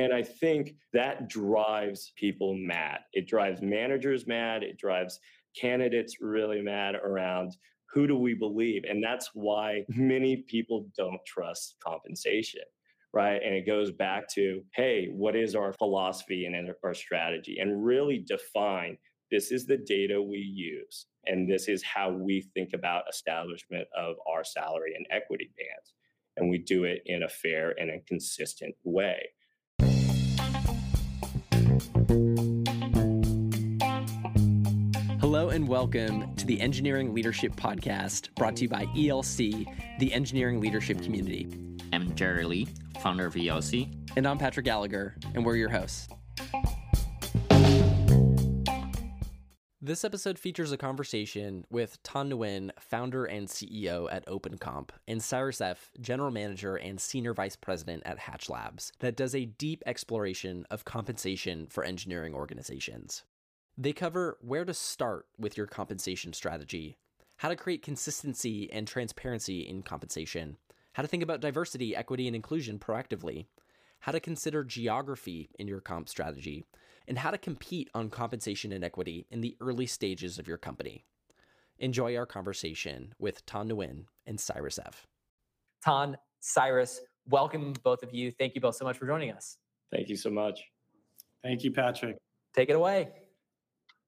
And I think that drives people mad. It drives managers mad. It drives candidates really mad around who do we believe? And that's why mm-hmm. many people don't trust compensation, right? And it goes back to, hey, what is our philosophy and our strategy? And really define this is the data we use, and this is how we think about establishment of our salary and equity bands. And we do it in a fair and a consistent way. Hello and welcome to the Engineering Leadership Podcast, brought to you by ELC, the engineering leadership community. I'm Jerry Lee, founder of ELC. And I'm Patrick Gallagher, and we're your hosts. This episode features a conversation with Thanh Nguyen, founder and CEO at OpenComp, and Cyrus F., general manager and senior vice president at Hatched Labs, that does a deep exploration of compensation for engineering organizations. They cover where to start with your compensation strategy, how to create consistency and transparency in compensation, how to think about diversity, equity, and inclusion proactively, how to consider geography in your comp strategy, and how to compete on compensation and equity in the early stages of your company. Enjoy our conversation with Thanh Nguyen and Cyrus F. Thanh, Cyrus, welcome both of you. Thank you both so much for joining us. Thank you so much. Thank you, Patrick. Take it away.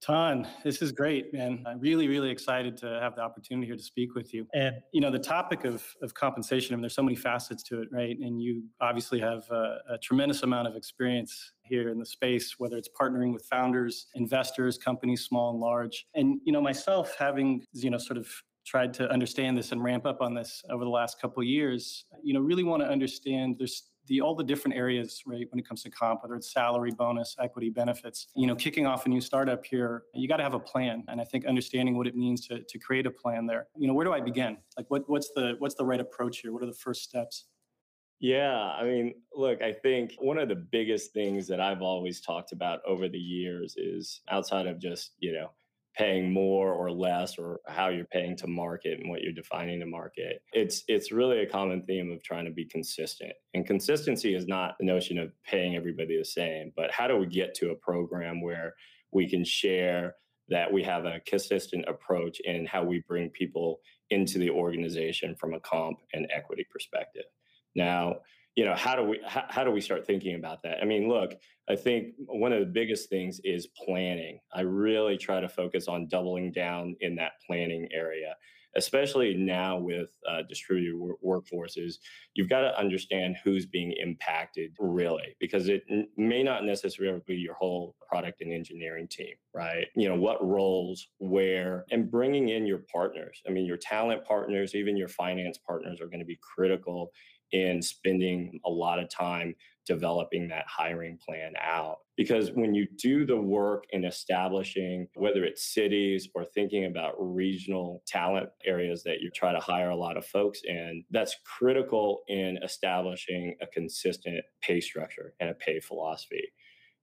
Thanh, this is great, man. I'm really, really excited to have the opportunity here to speak with you. And, you know, the topic of, of compensation, I mean, there's so many facets to it, right? And you obviously have a, a tremendous amount of experience here in the space, whether it's partnering with founders, investors, companies, small and large. And, you know, myself having, you know, sort of tried to understand this and ramp up on this over the last couple years, you know, really want to understand there's the all the different areas, right, when it comes to comp, whether it's salary, bonus, equity, benefits. You know, kicking off a new startup here, you got to have a plan, and I think understanding what it means to to create a plan there. You know, where do I begin? Like, what what's the what's the right approach here? What are the first steps? Yeah, I mean, look, I think one of the biggest things that I've always talked about over the years is outside of just, you know, paying more or less or how you're paying to market and what you're defining to market it's it's really a common theme of trying to be consistent. And consistency is not the notion of paying everybody the same but how do we get to a program where we can share that we have a consistent approach in how we bring people into the organization from a comp and equity perspective? Now you know how do we how, how, do we start thinking about that? I mean look i think one of the biggest things is planning. I really try to focus on doubling down in that planning area especially now with uh, distributed workforces. You've got to understand who's being impacted really because it n- may not necessarily be your whole product and engineering team right? You know what roles where and bringing in your partners. I mean your talent partners even your finance partners are going to be critical in spending a lot of time developing that hiring plan out. Because when you do the work in establishing, whether it's cities or thinking about regional talent areas that you try to hire a lot of folks in, that's critical in establishing a consistent pay structure and a pay philosophy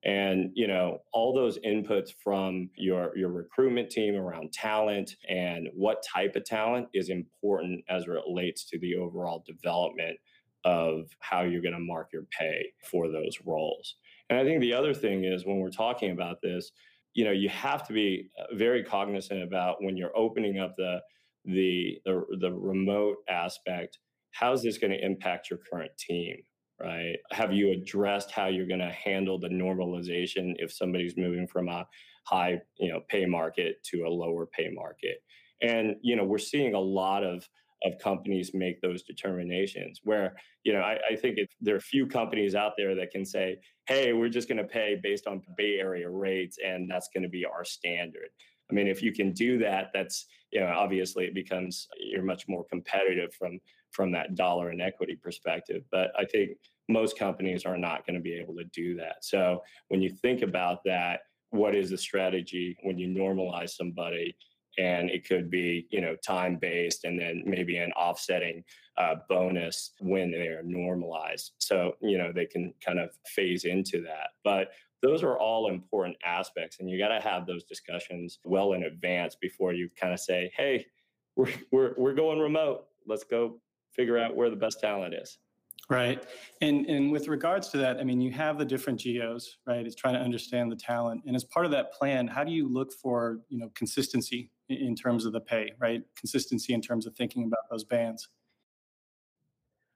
and you know all those inputs from your your recruitment team around talent and what type of talent is important as it relates to the overall development of how you're going to mark your pay for those roles. And I think the other thing is when we're talking about this, you know, you have to be uh, very cognizant about when you're opening up the the the, the remote aspect. How's this going to impact your current team? Right? Have you addressed how you're going to handle the normalization if somebody's moving from a high, you know, pay market to a lower pay market? And you know, we're seeing a lot of of companies make those determinations where you know i, I think it, there are few companies out there that can say hey we're just going to pay based on bay area rates and that's going to be our standard i mean if you can do that that's you know obviously it becomes you're much more competitive from from that dollar and equity perspective. But I think most companies are not going to be able to do that. So when you think about that, what is the strategy when you normalize somebody? And it could be, you know, time based, and then maybe an offsetting uh, bonus when they are normalized. So you know they can kind of phase into that. But those are all important aspects, and you got to have those discussions well in advance before you kind of say, "Hey, we're we're we're going remote. Let's go figure out where the best talent is." Right. And and with regards to that, I mean, you have the different geos, right? It's trying to understand the talent. And as part of that plan, how do you look for, you know, consistency in terms of the pay, right? Consistency in terms of thinking about those bands.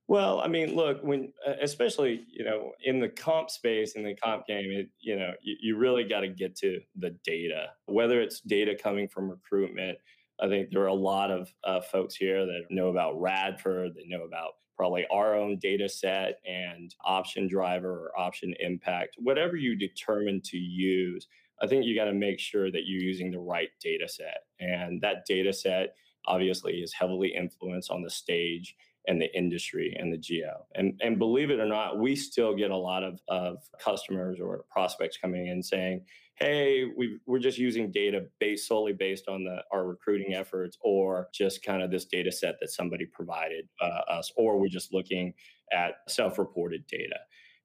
Well, I mean, look, when especially you know in the comp space in the comp game, it, you know you, you really got to get to the data. Whether it's data coming from recruitment, I think there are a lot of uh, folks here that know about Radford, they know about probably our own data set and option driver or option impact, whatever you determine to use. I think you got to make sure that you're using the right data set. And that data set obviously is heavily influenced on the stage and the industry and the geo. And, and believe it or not, we still get a lot of, of customers or prospects coming in saying, hey, we we're just using data based solely based on the our recruiting efforts, or just kind of this data set that somebody provided uh, us, or we're just looking at self-reported data.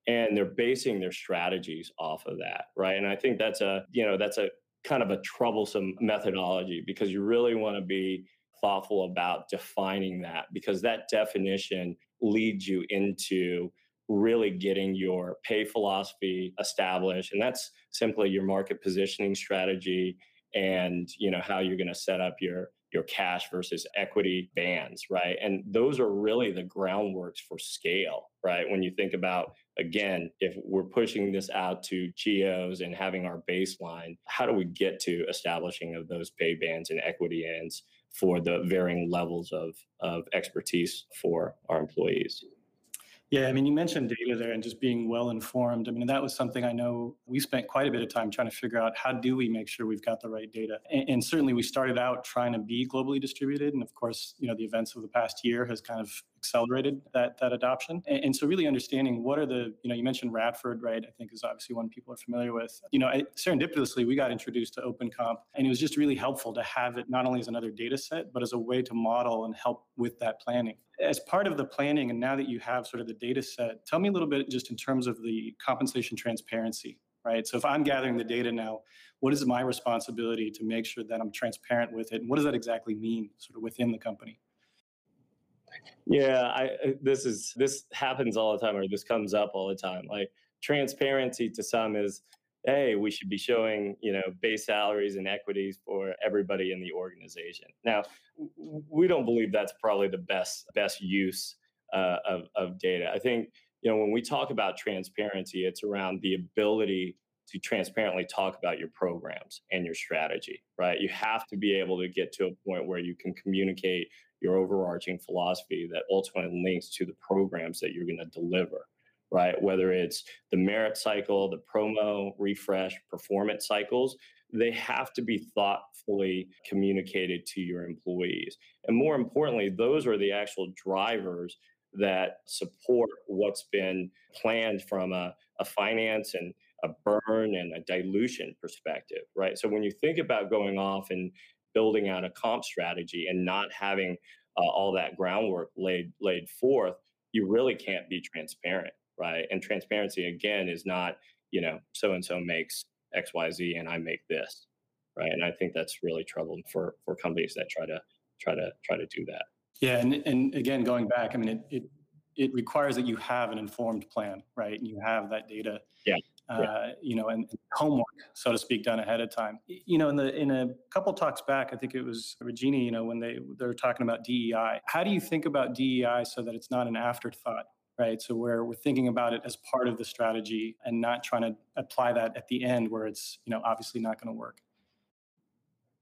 And they're basing their strategies off of that, right? And I think that's a, you know, that's a kind of a troublesome methodology because you really want to be thoughtful about defining that because that definition leads you into really getting your pay philosophy established. And that's simply your market positioning strategy and you know how you're going to set up your your cash versus equity bands right and those are really the groundworks for scale right when you think about again if we're pushing this out to geos and having our baseline how do we get to establishing of those pay bands and equity ends for the varying levels of, of expertise for our employees. Yeah, I mean, you mentioned data there and just being well informed. I mean, that was something I know we spent quite a bit of time trying to figure out how do we make sure we've got the right data. And, and, certainly, we started out trying to be globally distributed, and of course, you know, the events of the past year has kind of accelerated that that adoption. And, and, so really understanding what are the, you know, you mentioned Radford, right? I think is obviously one people are familiar with. You know, I, serendipitously, we got introduced to OpenComp, and it was just really helpful to have it not only as another data set, but as a way to model and help with that planning. As part of the planning, and now that you have sort of the data set, tell me a little bit just in terms of the compensation transparency right? So if I'm gathering the data now, what is my responsibility to make sure that I'm transparent with it? And what does that exactly mean sort of within the company? Yeah, I uh, this is this happens all the time, or this comes up all the time. Like transparency to some is, hey, we should be showing you know base salaries and equities for everybody in the organization. Now, we don't believe that's probably the best best use uh, of of data. I think you know when we talk about transparency, it's around the ability to transparently talk about your programs and your strategy, right? You have to be able to get to a point where you can communicate your overarching philosophy that ultimately links to the programs that you're going to deliver right? Whether it's the merit cycle the promo refresh performance cycles they have to be thoughtfully communicated to your employees. And more importantly those are the actual drivers that support what's been planned from a, a finance and a burn and a dilution perspective right? So when you think about going off and building out a comp strategy and not having uh, all that groundwork laid laid forth, you really can't be transparent, right? And transparency again is not, you know, so and so makes X Y Z and I make this, right? And I think that's really troubling for for companies that try to try to try to do that. Yeah, and and again, going back, I mean, it, it it requires that you have an informed plan, right? And you have that data. Yeah. Uh, you know, and, and, homework, so to speak, done ahead of time. You know, in the in a couple talks back, I think it was Regina. You know, when they they're talking about DEI. How do you think about DEI so that it's not an afterthought? Right. So where we're thinking about it as part of the strategy and not trying to apply that at the end where it's, you know, obviously not going to work.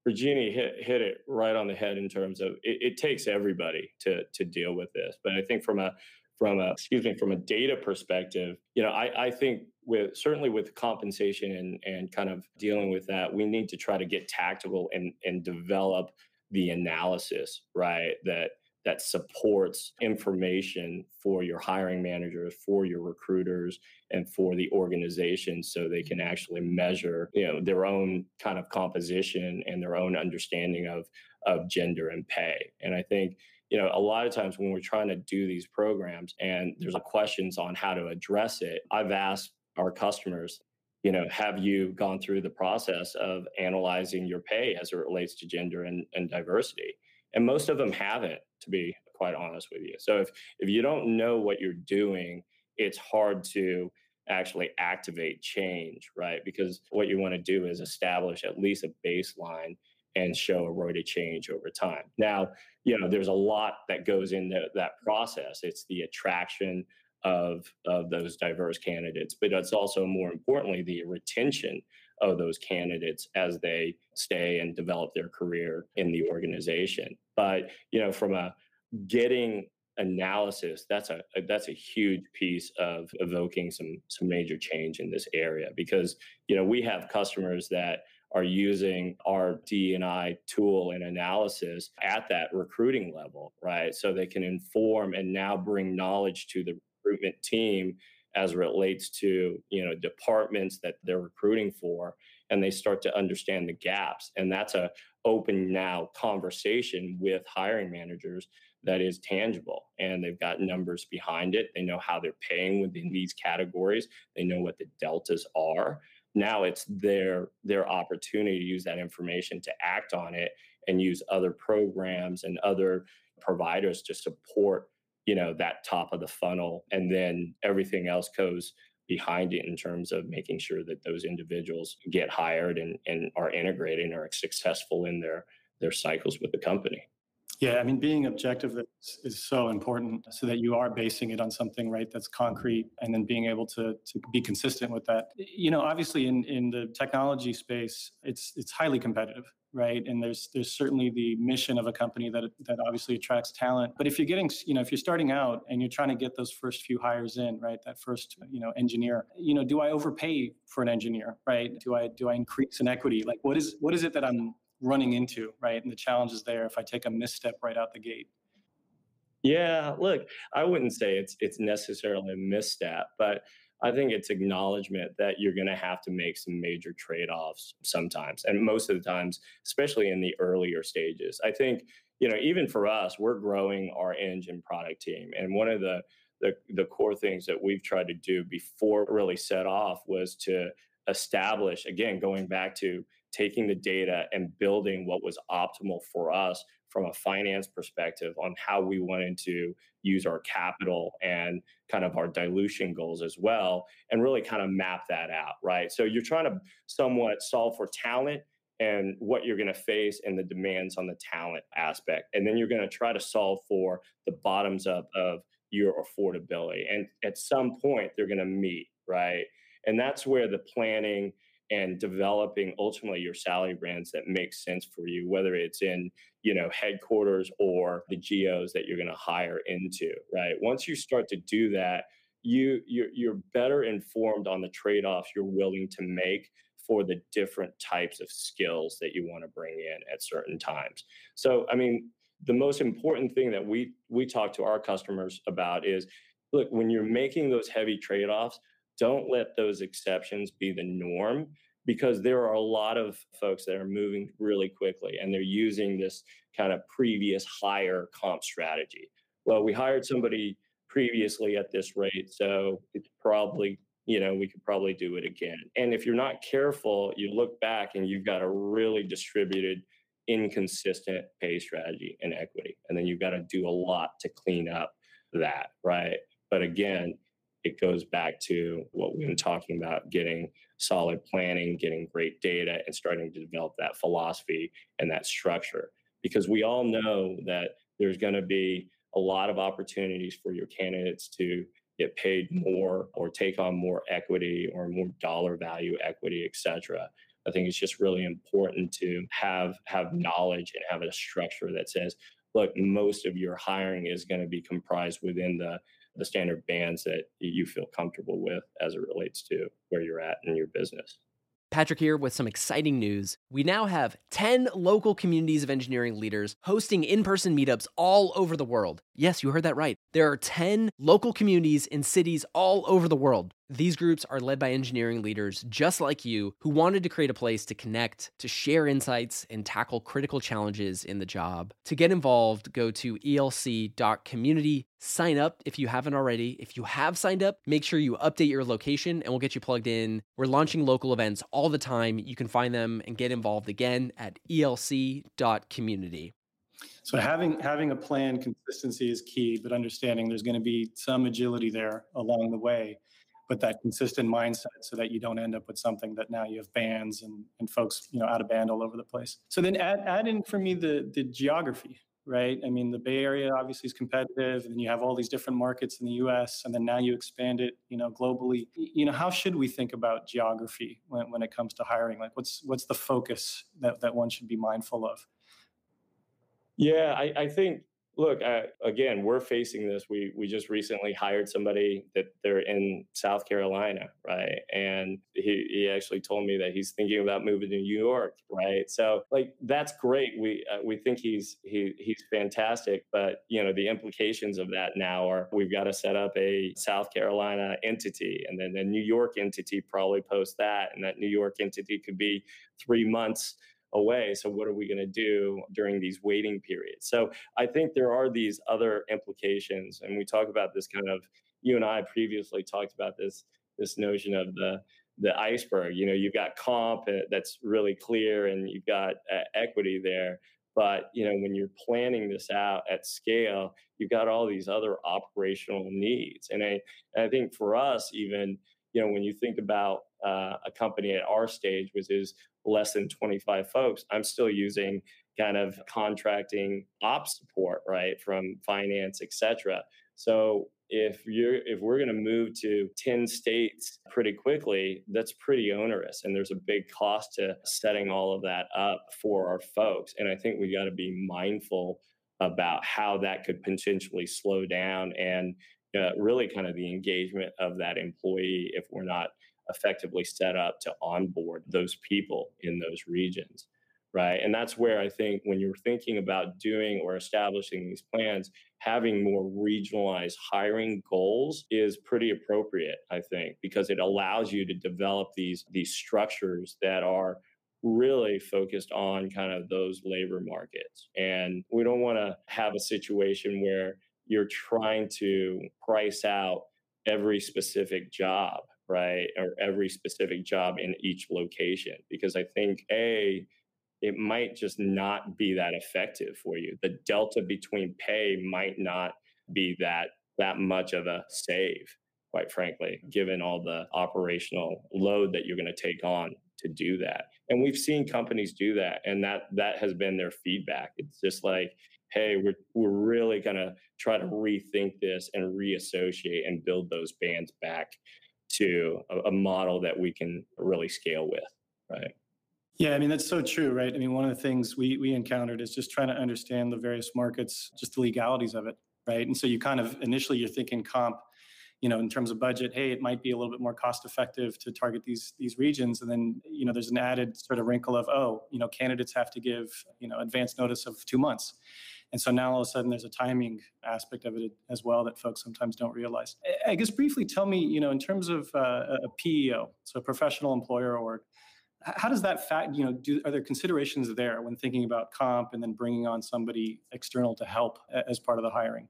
Regina hit, hit it right on the head in terms of it, it takes everybody to to deal with this. But I think from a from a excuse me from a data perspective you know i, I think with certainly with compensation and and kind of dealing with that we need to try to get tactical and and develop the analysis right that that supports information for your hiring managers, for your recruiters, and for the organization so they can actually measure, you know, their own kind of composition and their own understanding of of gender and pay. And I think you know, a lot of times when we're trying to do these programs and there's questions on how to address it, I've asked our customers, you know, have you gone through the process of analyzing your pay as it relates to gender and, and diversity? And most of them haven't, to be quite honest with you. So if if you don't know what you're doing, it's hard to actually activate change, right? Because what you want to do is establish at least a baseline and show a of change over time. Now, you know, there's a lot that goes into that process. It's the attraction of of those diverse candidates, but it's also more importantly the retention of those candidates as they stay and develop their career in the organization. But you know, from a getting analysis that's a, that's a huge piece of evoking some some major change in this area because you know we have customers that are using our D&I tool and analysis at that recruiting level, right? So they can inform and now bring knowledge to the recruitment team as relates to, you know, departments that they're recruiting for and they start to understand the gaps and that's a open now conversation with hiring managers that is tangible and they've got numbers behind it. They know how they're paying within these categories. They know what the deltas are. Now it's their their opportunity to use that information to act on it and use other programs and other providers to support, you know, that top of the funnel and then everything else goes behind it in terms of making sure that those individuals get hired and, and are integrated and are successful in their their cycles with the company. Yeah, I mean, being objective is, is, so important so that you are basing it on something, right, that's concrete and then being able to, to be consistent with that. You know, obviously in, in the technology space, it's it's highly competitive, right? And there's there's certainly the mission of a company that that obviously attracts talent. But if you're getting, you know, if you're starting out and you're trying to get those first few hires in, right, that first, you know, engineer, you know, do I overpay for an engineer, right? Do I do I increase in equity? Like what is what is it that I'm running into, right? And the challenges there if I take a misstep right out the gate. Yeah, look, I wouldn't say it's it's necessarily a misstep, but I think it's acknowledgement that you're going to have to make some major trade-offs sometimes, and most of the times, especially in the earlier stages. I think you know even for us, we're growing our engine product team, and one of the the, the core things that we've tried to do before really set off was to establish again going back to taking the data and building what was optimal for us from a finance perspective on how we wanted to use our capital and kind of our dilution goals as well and really kind of map that out right? So you're trying to somewhat solve for talent and what you're going to face and the demands on the talent aspect and then you're going to try to solve for the bottoms up of your affordability and at some point they're going to meet right? And that's where the planning and developing ultimately your salary brands that make sense for you whether it's in you know headquarters or the geos that you're going to hire into right? Once you start to do that you you're, you're better informed on the trade-offs you're willing to make for the different types of skills that you want to bring in at certain times. So i mean the most important thing that we we talk to our customers about is look when you're making those heavy trade-offs don't let those exceptions be the norm because there are a lot of folks that are moving really quickly and they're using this kind of previous higher comp strategy. Well, we hired somebody previously at this rate, so it's probably, you know, we could probably do it again. And if you're not careful, you look back and you've got a really distributed, inconsistent pay strategy and equity. And then you've got to do a lot to clean up that, right? But again, it goes back to what we've been talking about getting solid planning, getting great data, and starting to develop that philosophy and that structure. Because we all know that there's going to be a lot of opportunities for your candidates to get paid more or take on more equity or more dollar value equity, et cetera. I think it's just really important to have have knowledge and have a structure that says, look, most of your hiring is going to be comprised within the the standard bands that you feel comfortable with as it relates to where you're at in your business. Patrick here with some exciting news. We now have 10 local communities of engineering leaders hosting in person meetups all over the world. Yes, you heard that right. There are 10 local communities in cities all over the world. These groups are led by engineering leaders just like you who wanted to create a place to connect, to share insights, and tackle critical challenges in the job. To get involved, go to elc.community, sign up if you haven't already. If you have signed up, make sure you update your location and we'll get you plugged in. We're launching local events all the time. You can find them and get involved again at elc.community. So having having a plan consistency is key, but understanding there's going to be some agility there along the way but that consistent mindset so that you don't end up with something that now you have bands and, and folks you know out of band all over the place so then add, add in for me the the geography right? I mean the bay area obviously is competitive and you have all these different markets in the us and then now you expand it you know globally. You know how should we think about geography when, when it comes to hiring? Like what's what's the focus that, that one should be mindful of? Yeah I, I think look uh, again we're facing this we we just recently hired somebody that they're in south carolina right? And he, he actually told me that he's thinking about moving to new york right? So like that's great. We uh, we think he's he he's fantastic but you know the implications of that now are we've got to set up a south carolina entity and then the new york entity probably post that and that new york entity could be three months away. So, what are we going to do during these waiting periods? So, I think there are these other implications, and we talk about this kind of. You and I previously talked about this this notion of the the iceberg. You know, you've got comp uh, that's really clear, and you've got uh, equity there. But you know, when you're planning this out at scale, you've got all these other operational needs, and I, and I think for us, even you know, when you think about uh, a company at our stage, which is less than 25 folks, I'm still using kind of contracting ops support, right, from finance, et cetera. So if you're if we're going to move to 10 states pretty quickly that's pretty onerous and there's a big cost to setting all of that up for our folks and i think we got to be mindful about how that could potentially slow down and uh, really kind of the engagement of that employee if we're not effectively set up to onboard those people in those regions right? And that's where i think when you're thinking about doing or establishing these plans having more regionalized hiring goals is pretty appropriate i think because it allows you to develop these these structures that are really focused on kind of those labor markets. And we don't want to have a situation where you're trying to price out every specific job right? Or every specific job in each location. Because I think, A, it might just not be that effective for you. The delta between pay might not be that that much of a save, quite frankly, given all the operational load that you're going to take on to do that. And we've seen companies do that, and that that has been their feedback. It's just like, hey, we're we're really going to try to rethink this and reassociate and build those bands back to a, a model that we can really scale with, right? Yeah, I mean that's so true, right? I mean, one of the things we we encountered is just trying to understand the various markets, just the legalities of it, right? And so you kind of initially you're thinking comp, you know, in terms of budget, hey, it might be a little bit more cost effective to target these these regions, and then you know there's an added sort of wrinkle of oh, you know, candidates have to give you know advance notice of two months, and so now all of a sudden there's a timing aspect of it as well that folks sometimes don't realize. I guess briefly tell me, you know, in terms of uh, a PEO, so a professional employer org, how does that fact, you know, do, are there considerations there when thinking about comp and then bringing on somebody external to help as part of the hiring?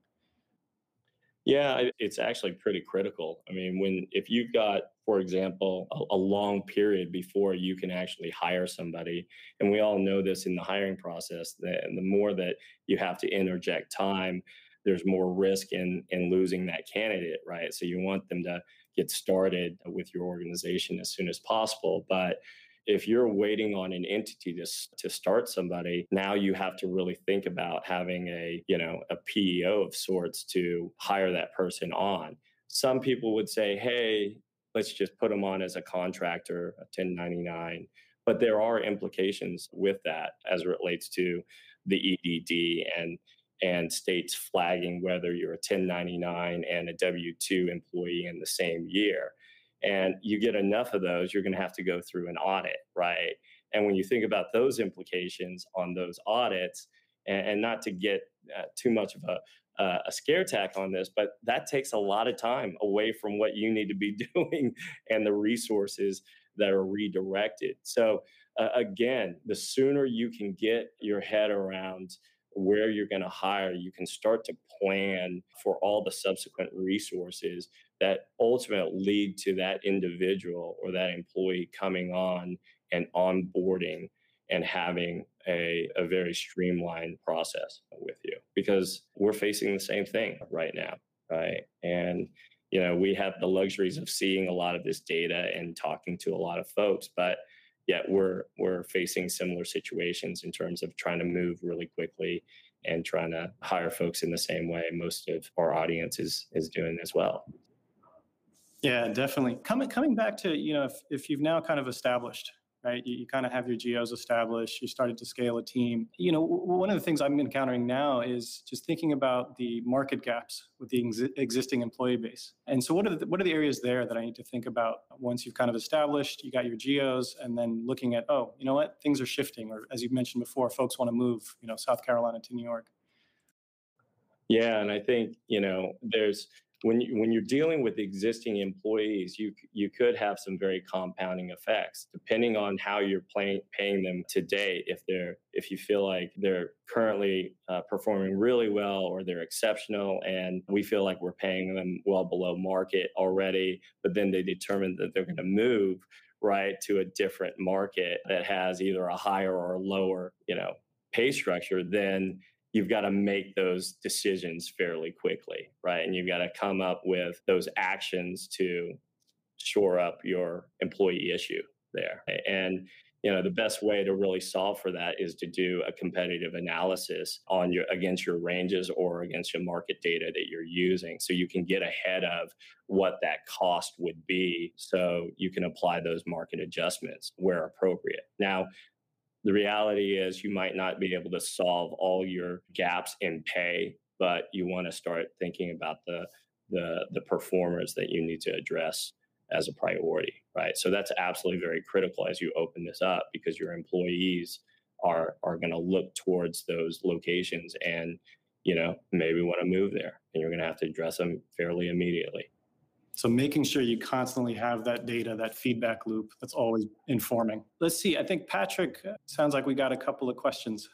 Yeah, it's actually pretty critical. I mean, when if you've got, for example, a, a, long period before you can actually hire somebody, and we all know this in the hiring process, that the more that you have to interject time, there's more risk in in losing that candidate, right? So you want them to get started with your organization as soon as possible, but if you're waiting on an entity to, to start somebody now you have to really think about having a you know a peo of sorts to hire that person on some people would say hey let's just put them on as a contractor a 1099 but there are implications with that as it relates to the edd and and states flagging whether you're a 1099 and a W 2 employee in the same year. And you get enough of those, you're going to have to go through an audit, right? And when you think about those implications on those audits, and, and not to get uh, too much of a uh, a scare tack on this, but that takes a lot of time away from what you need to be doing and the resources that are redirected. So, uh, again, the sooner you can get your head around where you're going to hire, you can start to plan for all the subsequent resources that ultimately lead to that individual or that employee coming on and onboarding and having a, a very streamlined process with you because we're facing the same thing right now right? And you know we have the luxuries of seeing a lot of this data and talking to a lot of folks but yet we're we're facing similar situations in terms of trying to move really quickly and trying to hire folks in the same way most of our audience is is doing as well. Yeah definitely. Coming coming back to you know if, if you've now kind of established right? You, you kind of have your geos established. You started to scale a team. You know, w- one of the things I'm encountering now is just thinking about the market gaps with the ex- existing employee base. And so, what are the, what are the areas there that I need to think about once you've kind of established, you got your geos, and then looking at, oh, you know what, things are shifting, or as you mentioned before, folks want to move, you know, South Carolina to New York. Yeah, and I think you know there's when you, when you're dealing with existing employees, you you could have some very compounding effects depending on how you're playing, paying them today. If they're if you feel like they're currently uh, performing really well or they're exceptional, and we feel like we're paying them well below market already, but then they determine that they're going to move right to a different market that has either a higher or lower you know pay structure, then you've got to make those decisions fairly quickly, right? And you've got to come up with those actions to shore up your employee issue there. And you know the best way to really solve for that is to do a competitive analysis on your against your ranges or against your market data that you're using so you can get ahead of what that cost would be so you can apply those market adjustments where appropriate now the reality is you might not be able to solve all your gaps in pay, but you want to start thinking about the the the performers that you need to address as a priority, right? So that's absolutely very critical as you open this up because your employees are are going to look towards those locations and you know maybe want to move there and you're going to have to address them fairly immediately so making sure you constantly have that data, that feedback loop that's always informing. Let's see. I think Patrick uh, sounds like we got a couple of questions.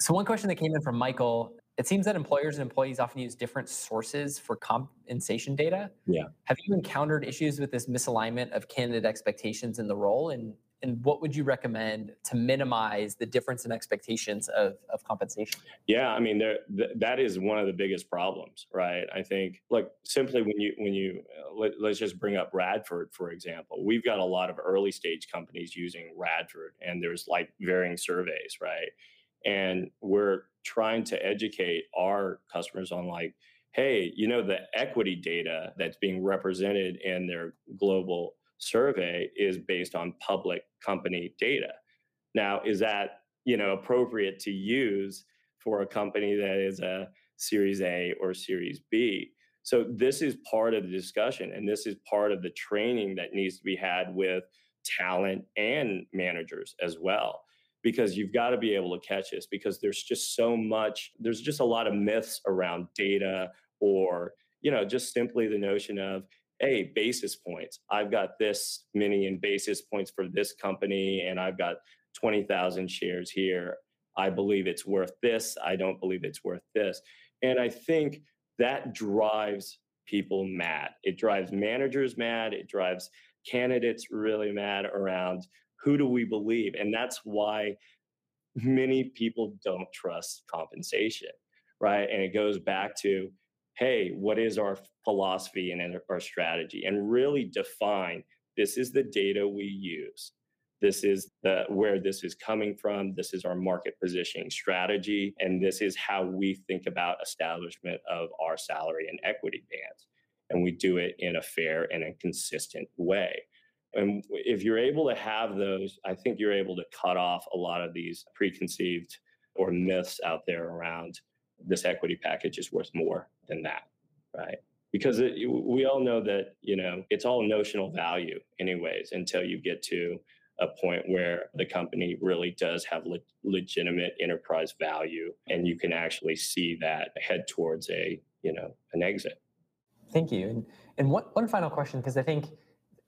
So one question that came in from Michael, it seems that employers and employees often use different sources for compensation data. Yeah. Have you encountered issues with this misalignment of candidate expectations in the role and and what would you recommend to minimize the difference in expectations of, of compensation? Yeah i mean there th- that is one of the biggest problems right? I think like simply when you when you uh, let, let's just bring up radford for example. We've got a lot of early stage companies using radford and there's like varying surveys right? And we're trying to educate our customers on like hey you know the equity data that's being represented in their global survey is based on public company data. Now, is that you know appropriate to use for a company that is a Series A or Series B? So this is part of the discussion, and this is part of the training that needs to be had with talent and managers as well because you've got to be able to catch this because there's just so much there's just a lot of myths around data or you know just simply the notion of hey, basis points. I've got this many in basis points for this company, and I've got 20,000 shares here. I believe it's worth this. I don't believe it's worth this. And I think that drives people mad. It drives managers mad. It drives candidates really mad around who do we believe? And that's why many people don't trust compensation, right? And it goes back to hey, what is our philosophy and our strategy? And really define this is the data we use. This is the where this is coming from. This is our market positioning strategy. And this is how we think about establishment of our salary and equity bands. And we do it in a fair and a consistent way. And if you're able to have those, I think you're able to cut off a lot of these preconceived or myths out there around this equity package is worth more than that, right? because it, we all know that you know it's all notional value anyways until you get to a point where the company really does have le- legitimate enterprise value and you can actually see that head towards a you know an exit thank you and and one, one final question because i think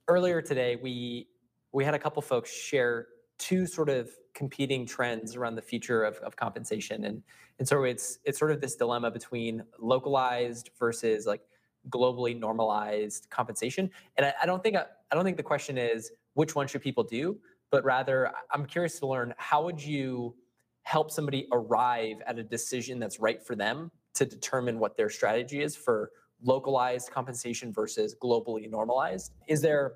earlier today we we had a couple folks share two sort of competing trends around the future of, of compensation and and so it's it's sort of this dilemma between localized versus like globally normalized compensation and i, I don't think I, I don't think the question is which one should people do, but rather I'm curious to learn how would you help somebody arrive at a decision that's right for them to determine what their strategy is for localized compensation versus globally normalized? Is there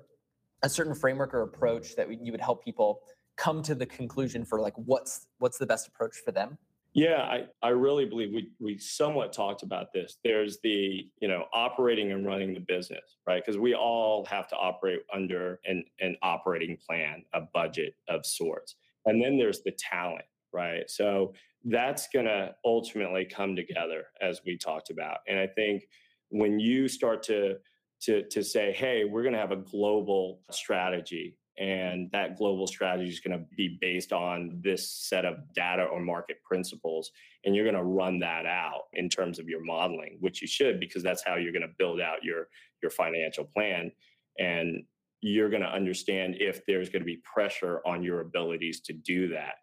a certain framework or approach that you would help people come to the conclusion for like what's what's the best approach for them? Yeah, I, I really believe we we somewhat talked about this. There's the, you know, operating and running the business, right? Because we all have to operate under an, an operating plan, a budget of sorts. And then there's the talent, right? So that's gonna ultimately come together as we talked about. And I think when you start to to to say, hey, we're gonna have a global strategy and that global strategy is going to be based on this set of data or market principles and you're going to run that out in terms of your modeling which you should because that's how you're going to build out your your financial plan. And you're going to understand if there's going to be pressure on your abilities to do that.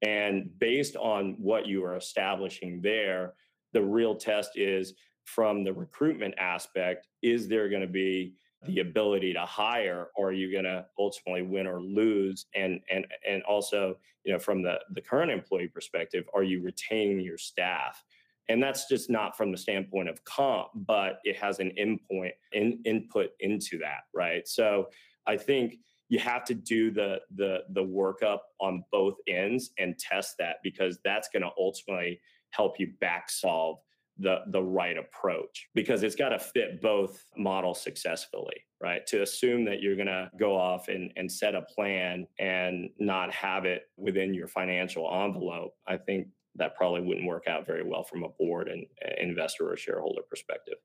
And based on what you are establishing there the real test is from the recruitment aspect is there going to be the ability to hire or are you going to ultimately win or lose? And and and also you know from the the current employee perspective are you retaining your staff? And that's just not from the standpoint of comp but it has an endpoint in, input into that right? So i think you have to do the the the workup on both ends and test that because that's going to ultimately help you back solve the the right approach because it's got to fit both models successfully right to assume that you're going to go off and, and set a plan and not have it within your financial envelope i think that probably wouldn't work out very well from a board and investor or shareholder perspective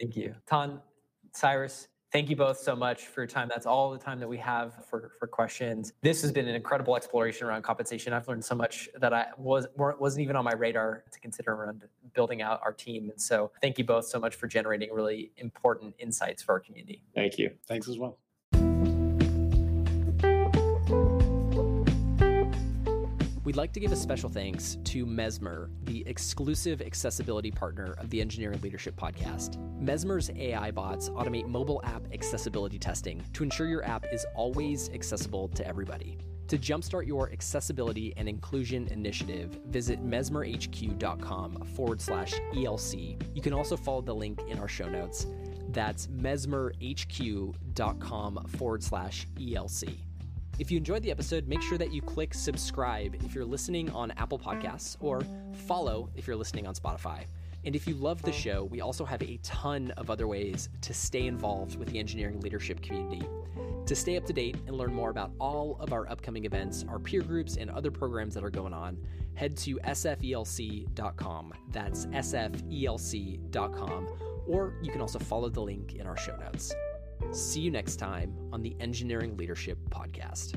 thank you Thanh cyrus Thank you both so much for your time. That's all the time that we have for, for questions. This has been an incredible exploration around compensation. I've learned so much that I was wasn't even on my radar to consider around building out our team. And so, thank you both so much for generating really important insights for our community. Thank you. Thanks as well. We'd like to give a special thanks to Mesmer, the exclusive accessibility partner of the Engineering Leadership Podcast. Mesmer's AI bots automate mobile app accessibility testing to ensure your app is always accessible to everybody. To jumpstart your accessibility and inclusion initiative, visit mesmerhq.com forward slash ELC. You can also follow the link in our show notes. That's mesmerhq.com forward slash ELC. If you enjoyed the episode, make sure that you click subscribe if you're listening on Apple Podcasts or follow if you're listening on Spotify. And if you love the mm. show, we also have a ton of other ways to stay involved with the engineering leadership community. To stay up to date and learn more about all of our upcoming events, our peer groups, and other programs that are going on, head to sfelc.com. That's sfelc.com. Or you can also follow the link in our show notes. See you next time on the Engineering Leadership Podcast.